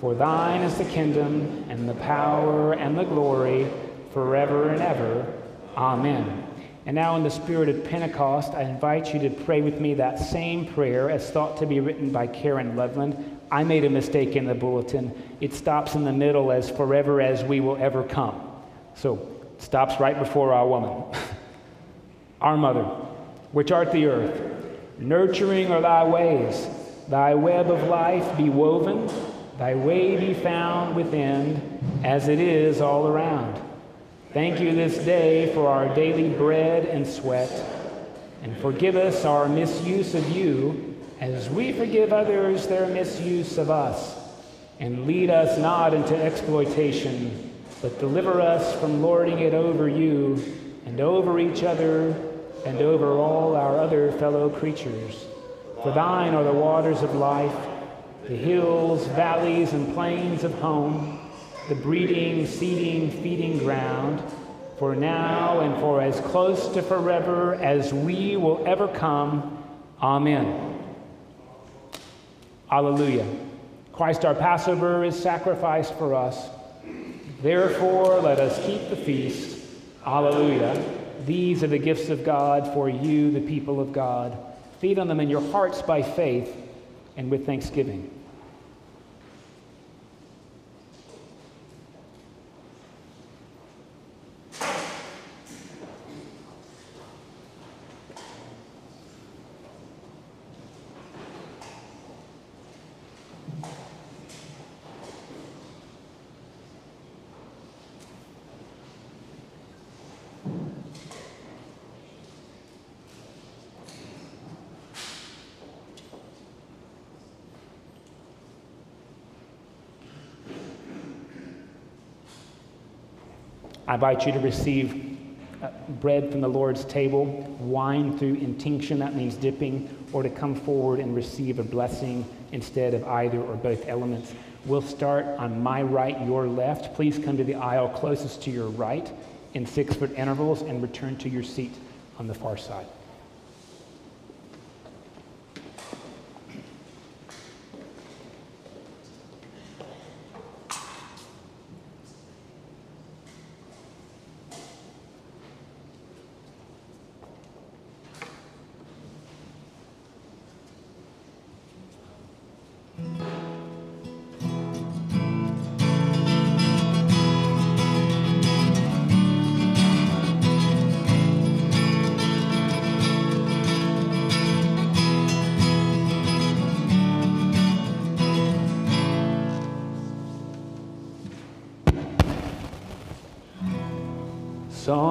For thine is the kingdom, and the power, and the glory, forever and ever. Amen. And now, in the spirit of Pentecost, I invite you to pray with me that same prayer as thought to be written by Karen Loveland. I made a mistake in the bulletin. It stops in the middle as forever as we will ever come. So, it stops right before our woman. our mother, which art the earth, nurturing are thy ways, thy web of life be woven, thy way be found within, as it is all around. Thank you this day for our daily bread and sweat, and forgive us our misuse of you as we forgive others their misuse of us. And lead us not into exploitation, but deliver us from lording it over you and over each other and over all our other fellow creatures. For thine are the waters of life, the hills, valleys, and plains of home, the breeding, seeding, feeding ground, for now and for as close to forever as we will ever come. Amen. Alleluia. Christ our Passover is sacrificed for us. Therefore, let us keep the feast. Alleluia. These are the gifts of God for you, the people of God. Feed on them in your hearts by faith and with thanksgiving. I invite you to receive uh, bread from the Lord's table, wine through intinction, that means dipping, or to come forward and receive a blessing instead of either or both elements. We'll start on my right, your left. Please come to the aisle closest to your right in six foot intervals and return to your seat on the far side.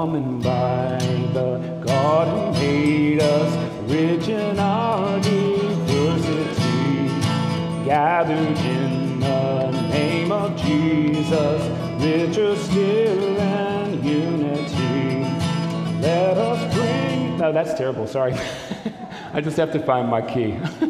common by. The garden made us rich in our diversity. Gathered in the name of Jesus, richer still in unity. Let us bring. No, that's terrible. Sorry. I just have to find my key.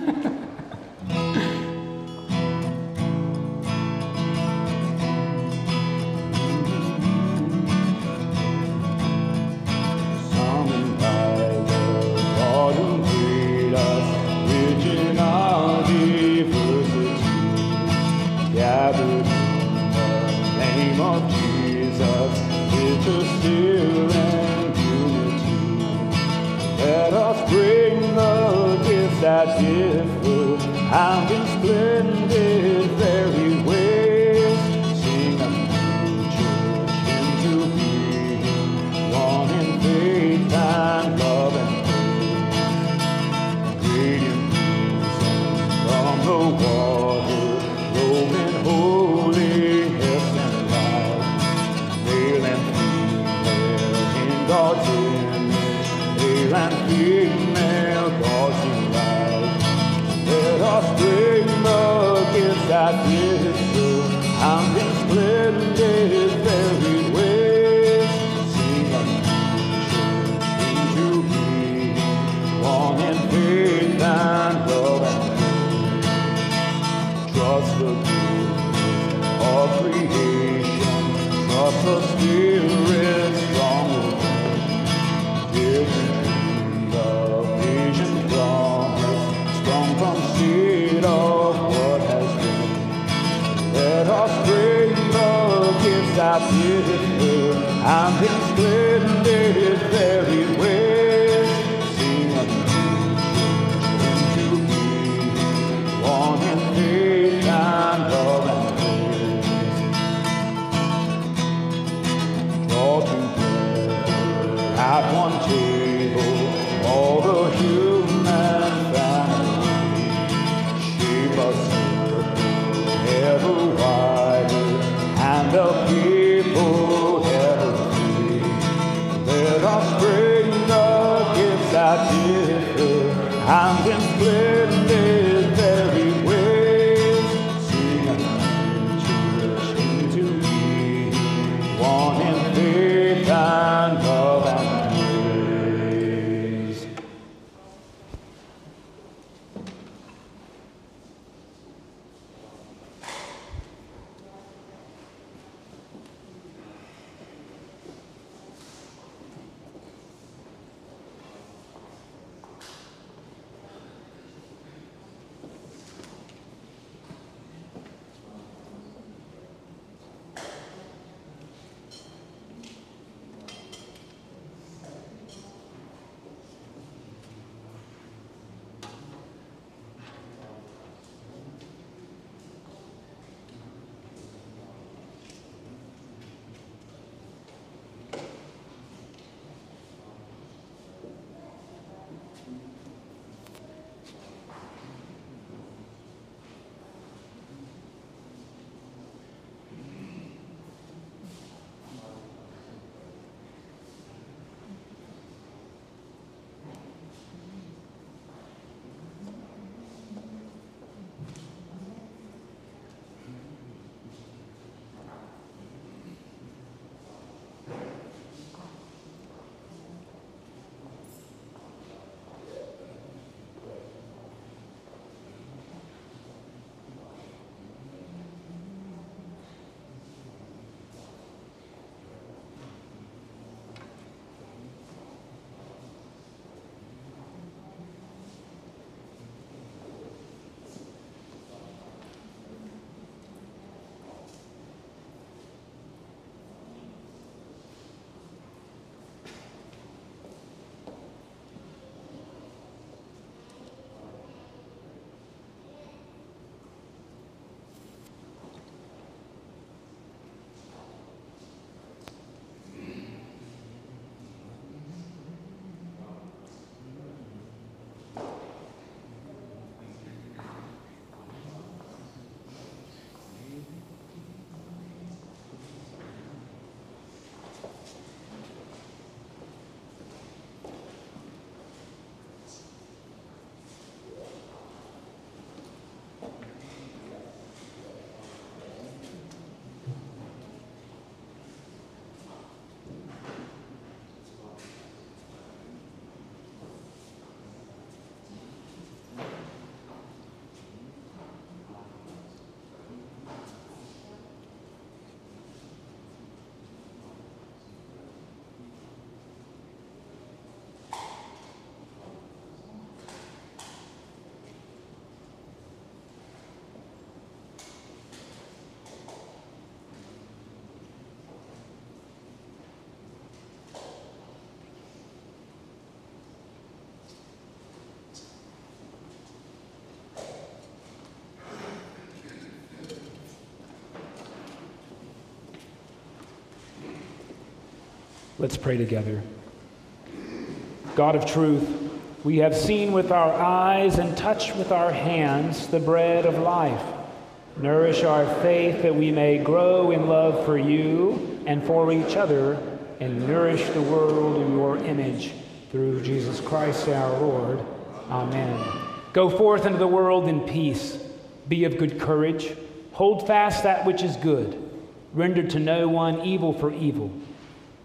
Let's pray together. God of truth, we have seen with our eyes and touched with our hands the bread of life. Nourish our faith that we may grow in love for you and for each other and nourish the world in your image through Jesus Christ our Lord. Amen. Go forth into the world in peace. Be of good courage. Hold fast that which is good. Render to no one evil for evil.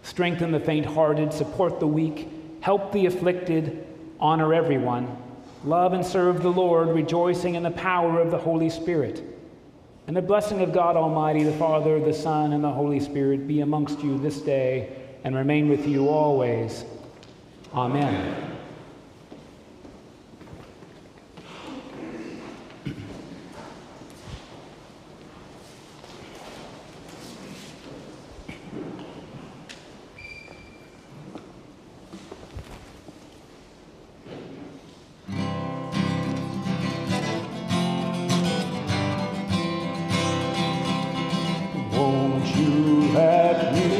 Strengthen the faint hearted. Support the weak. Help the afflicted. Honor everyone. Love and serve the Lord, rejoicing in the power of the Holy Spirit. And the blessing of God Almighty, the Father, the Son, and the Holy Spirit be amongst you this day and remain with you always. Amen. Won't you let me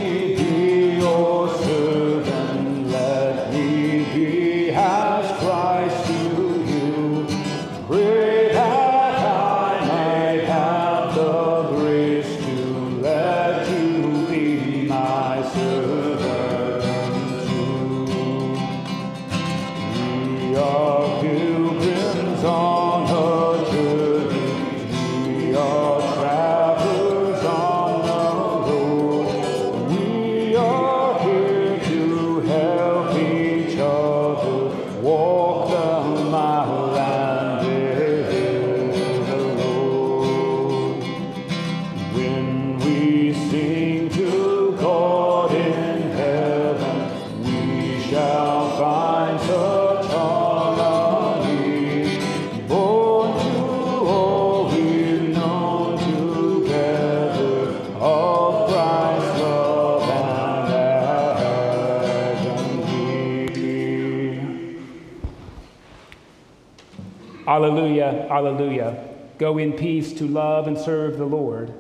Alleluia. Go in peace to love and serve the Lord.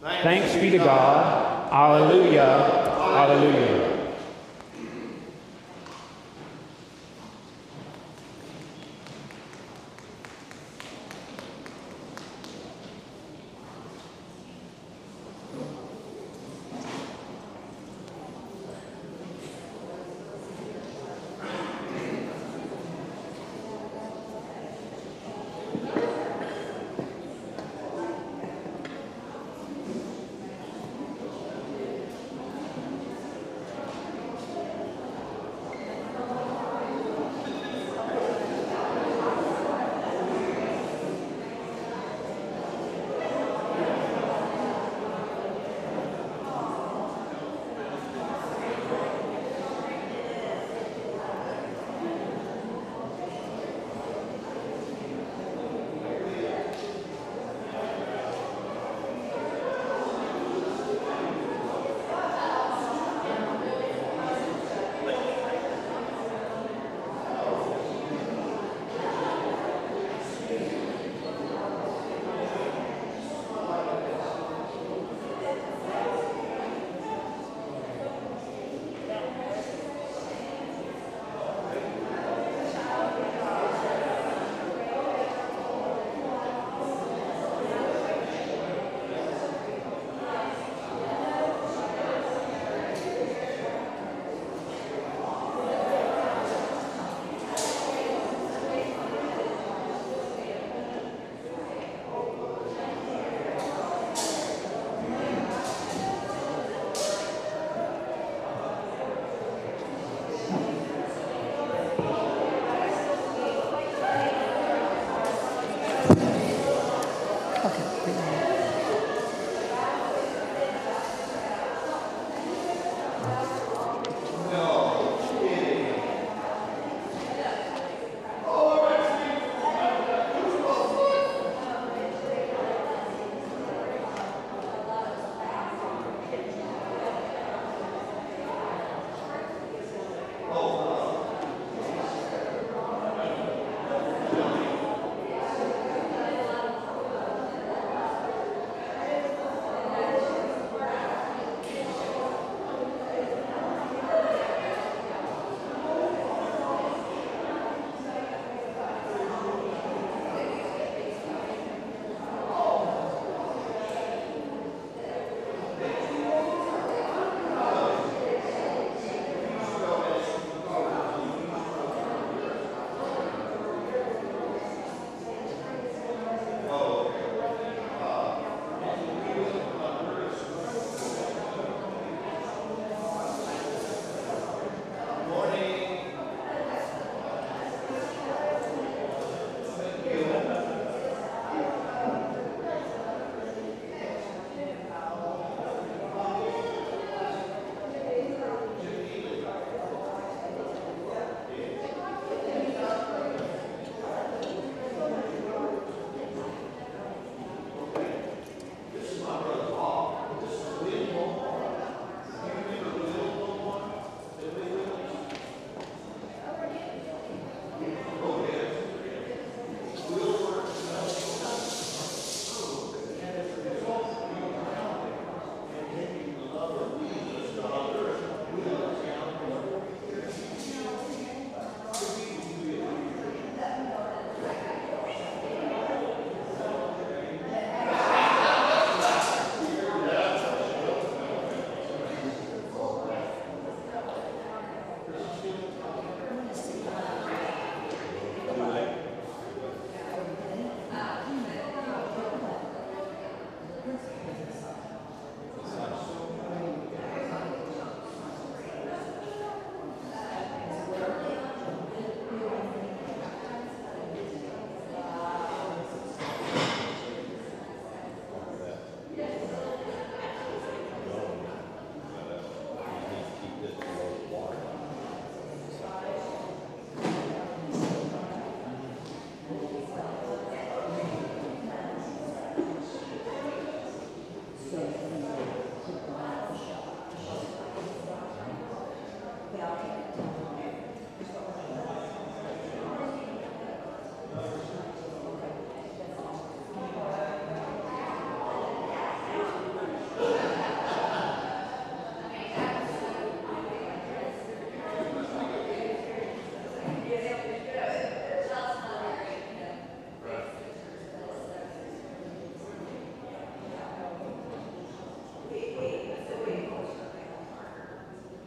Thanks be to God. Hallelujah. alleluia.